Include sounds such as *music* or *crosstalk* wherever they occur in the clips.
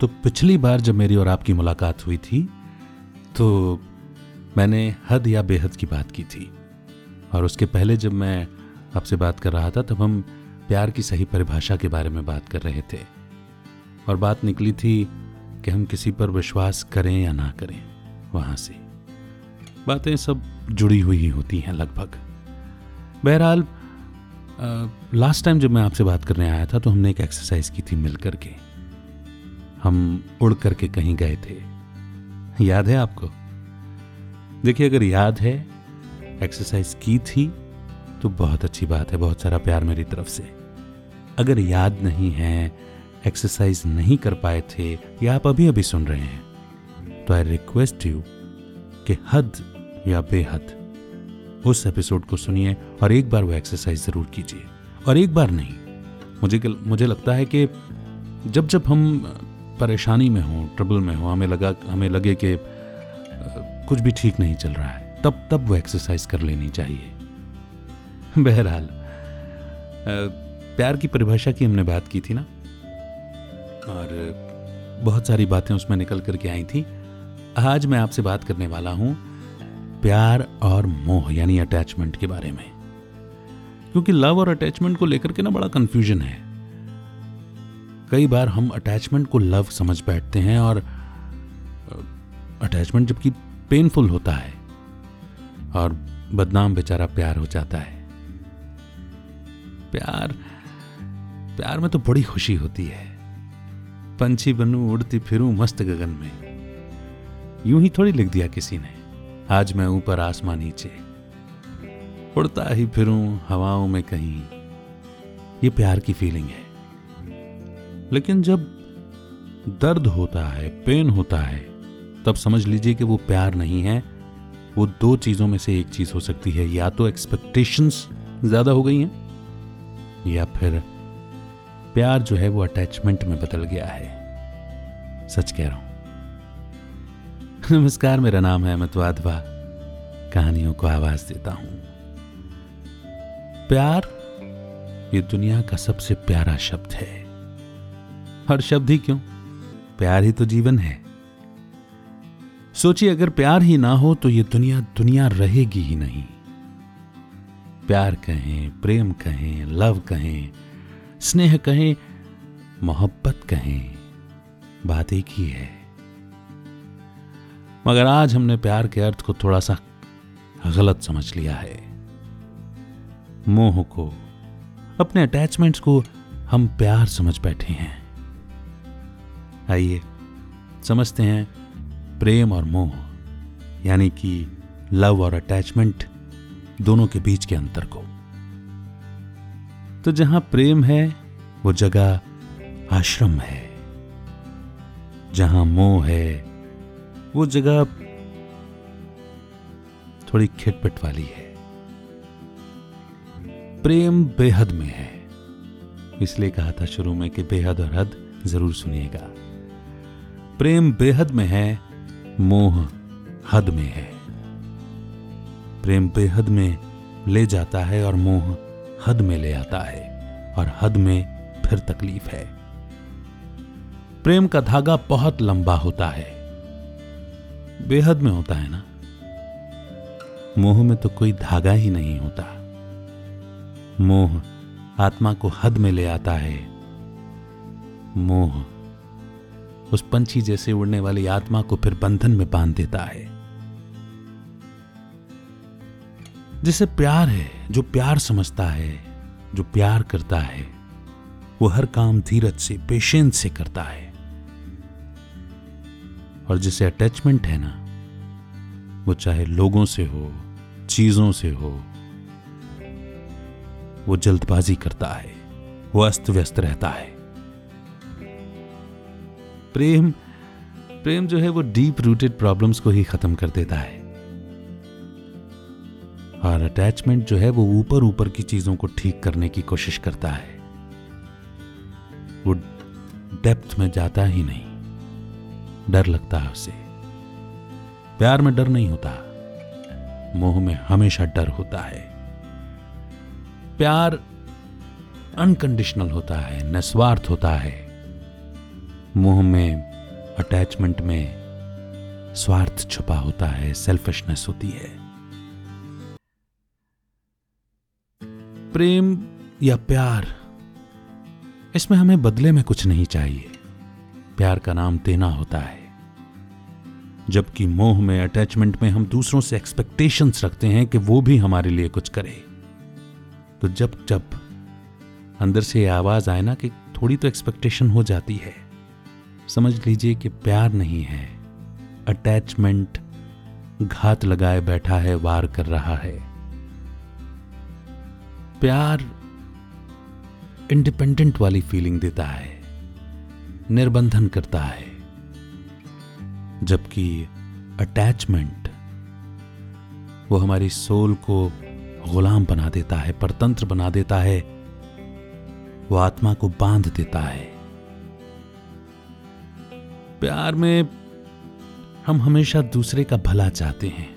तो पिछली बार जब मेरी और आपकी मुलाकात हुई थी तो मैंने हद या बेहद की बात की थी। और उसके पहले जब मैं आपसे बात कर रहा था, तब हम प्यार की सही परिभाषा के बारे में बात कर रहे थे। और बात निकली थी कि हम किसी पर विश्वास करें या ना करें, वहाँ से। बातें सब जुड़ी हुई ही होती हैं लगभग। बहरहाल लास्ट टाइम जब मैं आपसे बात करने आया था तो हमने एक एक्सरसाइज की थी मिल करके हम उड़ करके कहीं गए थे। याद है आपको? देखिए, अगर याद है एक्सरसाइज की थी तो बहुत अच्छी बात है, बहुत सारा प्यार मेरी तरफ़ से। अगर याद नहीं है एक्सरसाइज नहीं कर पाए थे, या आप अभी अभी सुन रहे हैं तो आई रिक्वेस्ट यू कि हद या बेहद, उस एपिसोड को सुनिए और एक बार वो एक्सरसाइज ज़रूर कीजिए। और एक बार नहीं, मुझे मुझे लगता है कि जब जब हम परेशानी में हों ट्रबल में हो, हमें लगा, हमें लगे कि कुछ भी ठीक नहीं चल रहा है। तब तब वो एक्सरसाइज कर लेनी चाहिए। बहरहाल प्यार की परिभाषा की हमने बात की थी ना? और बहुत सारी बातें उसमें निकल करके आई थी। आज मैं आपसे बात करने वाला हूँ प्यार और मोह, यानी अटैचमेंट के बारे में। क्योंकि लव और अटैचमेंट को लेकर के ना बड़ा कंफ्यूजन है। कई बार हम अटैचमेंट को लव समझ बैठते हैं और अटैचमेंट जबकि पेनफुल होता है और बदनाम बेचारा प्यार हो जाता है। प्यार प्यार में तो बड़ी खुशी होती है। पंछी बनू, उड़ती फिरूं, मस्त गगन में। यूँ ही थोड़ी लिख दिया किसी ने, आज मैं ऊपर आसमान नीचे। उड़ता ही फिरूं, हवाओं में कहीं। ये प्यार की फीलिंग है। लेकिन जब दर्द होता है पेन होता है, तब समझ लीजिए कि वो प्यार नहीं है। वो दो चीज़ों में से एक चीज़ हो सकती है। या तो एक्सपेक्टेशंस ज़्यादा हो गई हैं, या फिर प्यार जो है वो अटैचमेंट में बदल गया है। सच कह रहा हूँ। *laughs* नमस्कार, मेरा नाम है अमित वाधवा। कहानियों को आवाज़ देता हूँ। प्यार, ये दुनिया का सबसे प्यारा शब्द है। हर शब्द ही क्यों? प्यार ही तो जीवन है। सोचिए, अगर प्यार ही ना हो तो ये दुनिया दुनिया रहेगी ही नहीं। प्यार कहें, प्रेम कहें, लव कहें, स्नेह कहें, मोहब्बत कहें, बात एक ही है। मगर आज हमने प्यार के अर्थ को थोड़ा सा गलत समझ लिया है। मोह को, अपने अटैचमेंट्स को हम प्यार समझ बैठे हैं। आइए। समझते हैं, प्रेम और मोह, यानी कि लव और अटैचमेंट, दोनों के बीच के अंतर को। तो जहाँ प्रेम है, वो जगह आश्रम है। जहाँ मोह है, वो जगह थोड़ी खिटपिट वाली है। प्रेम बेहद में है, इसलिए कहा था शुरू में कि बेहद और हद ज़रूर सुनिएगा। प्रेम बेहद में है, मोह हद में है। प्रेम बेहद में ले जाता है और मोह हद में ले आता है, और हद में फिर तकलीफ़ है। प्रेम का धागा बहुत लंबा होता है। बेहद में होता है ना? मोह में तो कोई धागा ही नहीं होता। मोह आत्मा को हद में ले आता है। मोह उस पंछी जैसे उड़ने वाली आत्मा को फिर बंधन में बाँध देता है। जिसे प्यार है, जो प्यार समझता है, जो प्यार करता है, वो हर काम धीरज से, पेशेंस से करता है। और जिसे अटैचमेंट है ना, वो चाहे लोगों से हो, चीज़ों से हो, वो जल्दबाजी करता है, वो अस्त व्यस्त रहता है। प्रेम प्रेम जो है वो डीप रूटेड प्रॉब्लम्स को ही खत्म कर देता है। और अटैचमेंट जो है वो ऊपर ऊपर की चीज़ों को ठीक करने की कोशिश करता है। वो डेप्थ में जाता ही नहीं। डर लगता है उसे। प्यार में डर नहीं होता। मोह में हमेशा डर होता है। प्यार अनकंडीशनल होता है, निस्वार्थ होता है। मोह में अटैचमेंट में स्वार्थ छुपा होता है सेल्फिशनेस होती है। प्रेम या प्यार, इसमें हमें बदले में कुछ नहीं चाहिए। प्यार का नाम देना होता है। जबकि मोह में अटैचमेंट में हम दूसरों से एक्सपेक्टेशंस रखते हैं कि वो भी हमारे लिए कुछ करे। तो जब जब अंदर से आवाज़ आए ना कि थोड़ी तो एक्सपेक्टेशन हो जाती है। समझ लीजिए कि प्यार नहीं है। अटैचमेंट घात लगाए बैठा है, वार कर रहा है। प्यार इंडिपेंडेंट वाली फीलिंग देता है, निर्बंधन करता है। जबकि अटैचमेंट वो हमारी सोल को गुलाम बना देता है, परतंत्र बना देता है, वो आत्मा को बाँध देता है। प्यार में हम हमेशा दूसरे का भला चाहते हैं।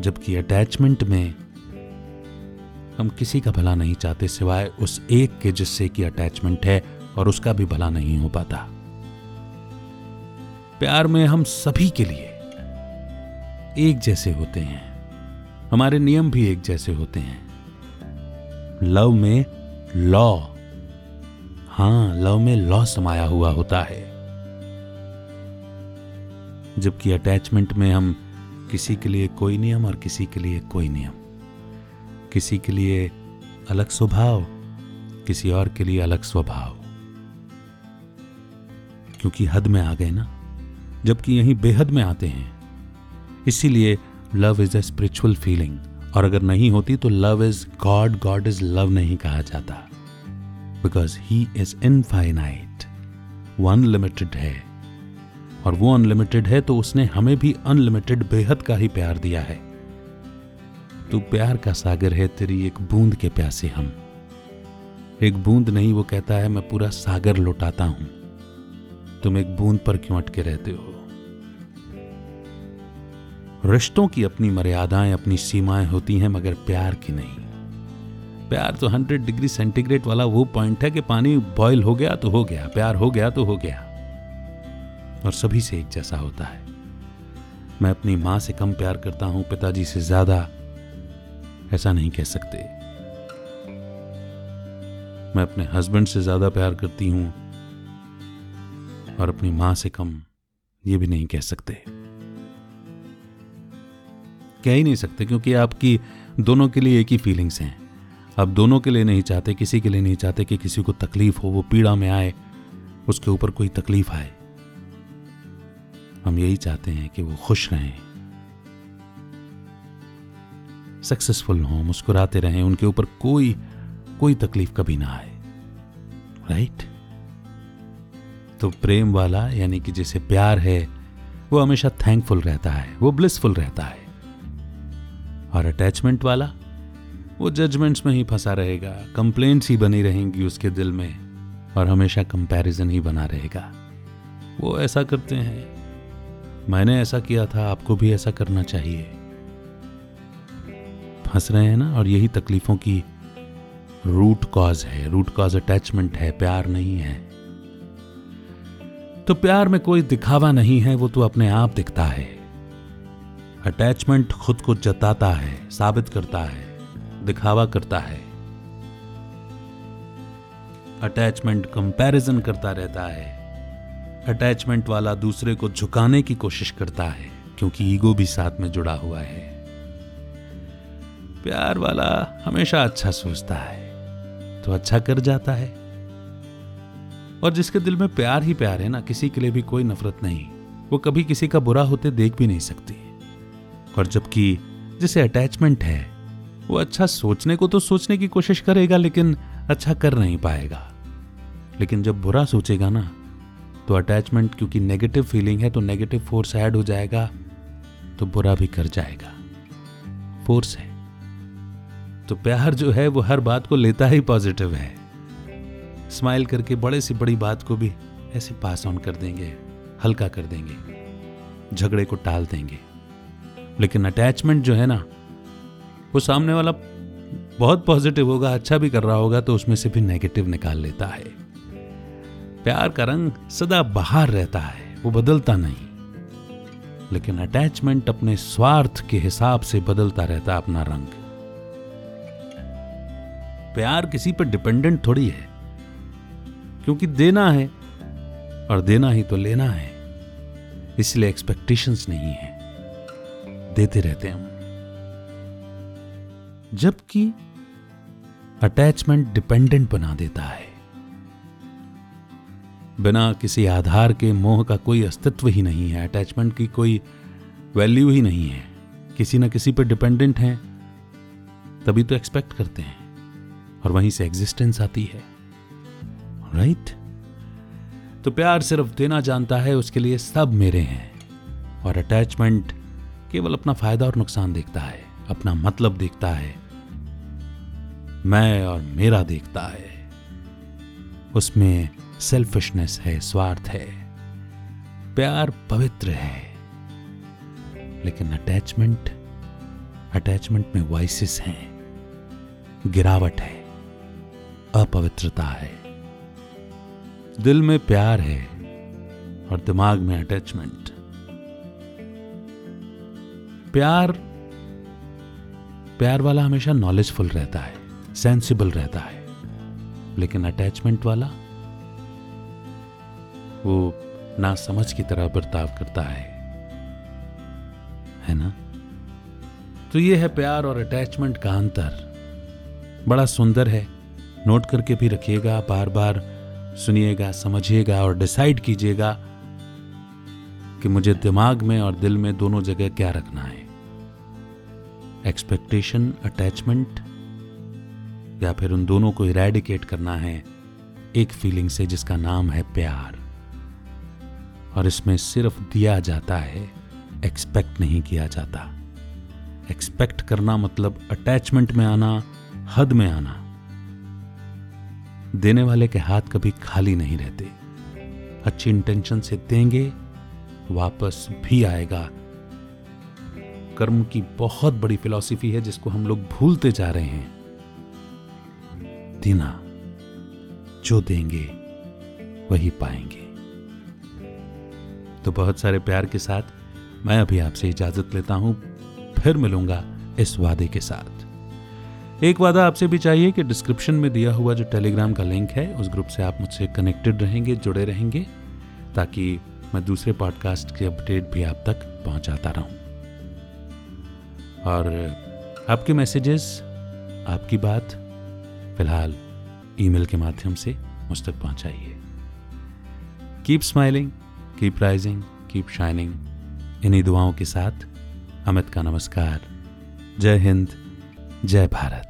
जबकि अटैचमेंट में हम किसी का भला नहीं चाहते सिवाय उस एक के जिससे की अटैचमेंट है और उसका भी भला नहीं हो पाता। प्यार में हम सभी के लिए एक जैसे होते हैं। हमारे नियम भी एक जैसे होते हैं। लव में लॉ हाँ, लव में लॉ समाया हुआ होता है। जबकि अटैचमेंट में हम किसी के लिए कोई नियम और किसी के लिए कोई नियम। किसी के लिए अलग स्वभाव, किसी और के लिए अलग स्वभाव। क्योंकि हद में आ गए ना, जबकि यहीं बेहद में आते हैं। इसीलिए love is a spiritual feeling और अगर नहीं होती तो love is God God is love नहीं कहा जाता। बिकॉज़ ही इज़ इनफाइनाइट वो अनलिमिटेड है। और वो अनलिमिटेड है तो उसने हमें भी अनलिमिटेड बेहद का ही प्यार दिया है। तू प्यार का सागर है, तेरी एक बूंद के प्यासे हम। एक बूंद नहीं, वो कहता है, मैं पूरा सागर लौटाता हूँ। तुम एक बूंद पर क्यों अटके रहते हो? रिश्तों की अपनी मर्यादाएँ, अपनी सीमाएँ होती हैं, मगर प्यार की नहीं। प्यार तो हंड्रेड डिग्री सेंटीग्रेड वाला वो पॉइंट है कि पानी बॉयल हो गया तो हो गया, प्यार हो गया तो हो गया। और सभी से एक जैसा होता है। मैं अपनी माँ से कम प्यार करता हूँ, पिताजी से ज़्यादा ऐसा नहीं कह सकते। मैं अपने हस्बैंड से ज़्यादा प्यार करती हूँ और अपनी माँ से कम ये भी नहीं कह सकते। कह ही नहीं सकते क्योंकि आपकी दोनों के लिए एक ही फीलिंग्स हैं। आप दोनों के लिए नहीं चाहते, किसी के लिए नहीं चाहते कि किसी को तकलीफ़ हो, वो पीड़ा में आए, उसके ऊपर कोई तकलीफ़ आए। हम यही चाहते हैं कि वो खुश रहें। सक्सेसफुल हों, मुस्कुराते रहें, उनके ऊपर कोई कोई तकलीफ़ कभी ना आए। राइट तो प्रेम वाला, यानी कि जिसे प्यार है, वो हमेशा थैंकफुल रहता है, वो ब्लिसफुल रहता है। और अटैचमेंट वाला वो जजमेंट्स में ही फंसा रहेगा। कंप्लेंट्स ही बनी रहेंगी उसके दिल में। और हमेशा कंपैरिजन ही बना रहेगा। वो ऐसा करते हैं। मैंने ऐसा किया था, आपको भी ऐसा करना चाहिए। फंस रहे हैं ना, और यही तकलीफों की रूट कॉज है। रूट कॉज अटैचमेंट है, प्यार नहीं है। तो प्यार में कोई दिखावा नहीं है, वो तो अपने आप दिखता है। अटैचमेंट खुद को जताता है, साबित करता है। दिखावा करता है। अटैचमेंट कंपैरिजन करता रहता है। अटैचमेंट वाला दूसरे को झुकाने की कोशिश करता है, क्योंकि ईगो भी साथ में जुड़ा हुआ है। प्यार वाला हमेशा अच्छा सोचता है तो अच्छा कर जाता है। और जिसके दिल में प्यार ही प्यार है ना, किसी के लिए भी कोई नफरत नहीं। वो कभी किसी का बुरा होते देख भी नहीं सकती। और जबकि जिसे अटैचमेंट है वो अच्छा सोचने को तो सोचने की कोशिश करेगा, लेकिन अच्छा कर नहीं पाएगा। लेकिन जब बुरा सोचेगा ना तो अटैचमेंट क्योंकि नेगेटिव फीलिंग है तो नेगेटिव फोर्स ऐड हो जाएगा तो बुरा भी कर जाएगा। फोर्स है। तो प्यार जो है, वो हर बात को लेता ही पॉजिटिव है। स्माइल करके बड़े से बड़ी बात को भी ऐसे पास ऑन कर देंगे, हल्का कर देंगे, झगड़े को टाल देंगे। लेकिन अटैचमेंट जो है ना वो सामने वाला बहुत पॉजिटिव होगा अच्छा भी कर रहा होगा तो उसमें से भी नेगेटिव निकाल लेता है। प्यार का रंग सदा बाहर रहता है, वो बदलता नहीं। लेकिन अटैचमेंट अपने स्वार्थ के हिसाब से बदलता रहता अपना रंग। प्यार किसी पर डिपेंडेंट थोड़ी है, क्योंकि देना है, और देना ही तो लेना है। इसलिए एक्सपेक्टेशंस नहीं है। देते रहते हम। जबकि अटैचमेंट डिपेंडेंट बना देता है। बिना किसी आधार के मोह का कोई अस्तित्व ही नहीं है अटैचमेंट की कोई वैल्यू ही नहीं है। किसी ना किसी पर डिपेंडेंट हैं, तभी तो एक्सपेक्ट करते हैं, और वहीं से एग्जिस्टेंस आती है। Right right? तो प्यार सिर्फ़ देना जानता है, उसके लिए सब मेरे हैं, और अटैचमेंट केवल अपना फ़ायदा और नुकसान देखता है। अपना मतलब देखता है। मैं और मेरा देखता है। उसमें सेल्फिशनेस है, स्वार्थ है। प्यार पवित्र है। लेकिन अटैचमेंट अटैचमेंट में वाइसिस हैं। गिरावट है। अपवित्रता है। दिल में प्यार है और दिमाग में अटैचमेंट प्यार प्यार वाला हमेशा नॉलेजफुल रहता है सेंसिबल रहता है, लेकिन अटैचमेंट वाला, वो ना समझ की तरह बर्ताव करता है। है ना? तो ये है प्यार और अटैचमेंट का अंतर। बड़ा सुंदर है। नोट करके भी रखिएगा, बार बार सुनिएगा, समझिएगा और डिसाइड कीजिएगा कि मुझे दिमाग में और दिल में दोनों जगह क्या रखना है। एक्सपेक्टेशन अटैचमेंट या फिर उन दोनों को इरेडिकेट करना है एक फीलिंग से जिसका नाम है प्यार। और इसमें सिर्फ़ दिया जाता है एक्सपेक्ट नहीं किया जाता। एक्सपेक्ट करना मतलब अटैचमेंट में आना, हद में आना। देने वाले के हाथ कभी खाली नहीं रहते। अच्छी इंटेंशन से देंगे, वापस भी आएगा। कर्म की बहुत बड़ी फिलॉसफी है जिसको हम लोग भूलते जा रहे हैं। देना, जो देंगे, वही पाएँगे। तो बहुत सारे प्यार के साथ मैं अभी आपसे इजाज़त लेता हूँ। फिर मिलूँगा इस वादे के साथ। एक वादा आपसे भी चाहिए कि डिस्क्रिप्शन में दिया हुआ जो टेलीग्राम का लिंक है, उस ग्रुप से आप मुझसे कनेक्टेड रहेंगे, जुड़े रहेंगे, ताकि मैं दूसरे पॉडकास्ट के अपडेट भी आप तक पहुंचाता रहूँ। और आपके मैसेजेस आपकी बात फ़िलहाल ईमेल के माध्यम से मुझ तक पहुँचाइए। Keep smiling keep rising keep shining इन्हीं दुआओं के साथ अमित का नमस्कार। जय हिंद, जय भारत।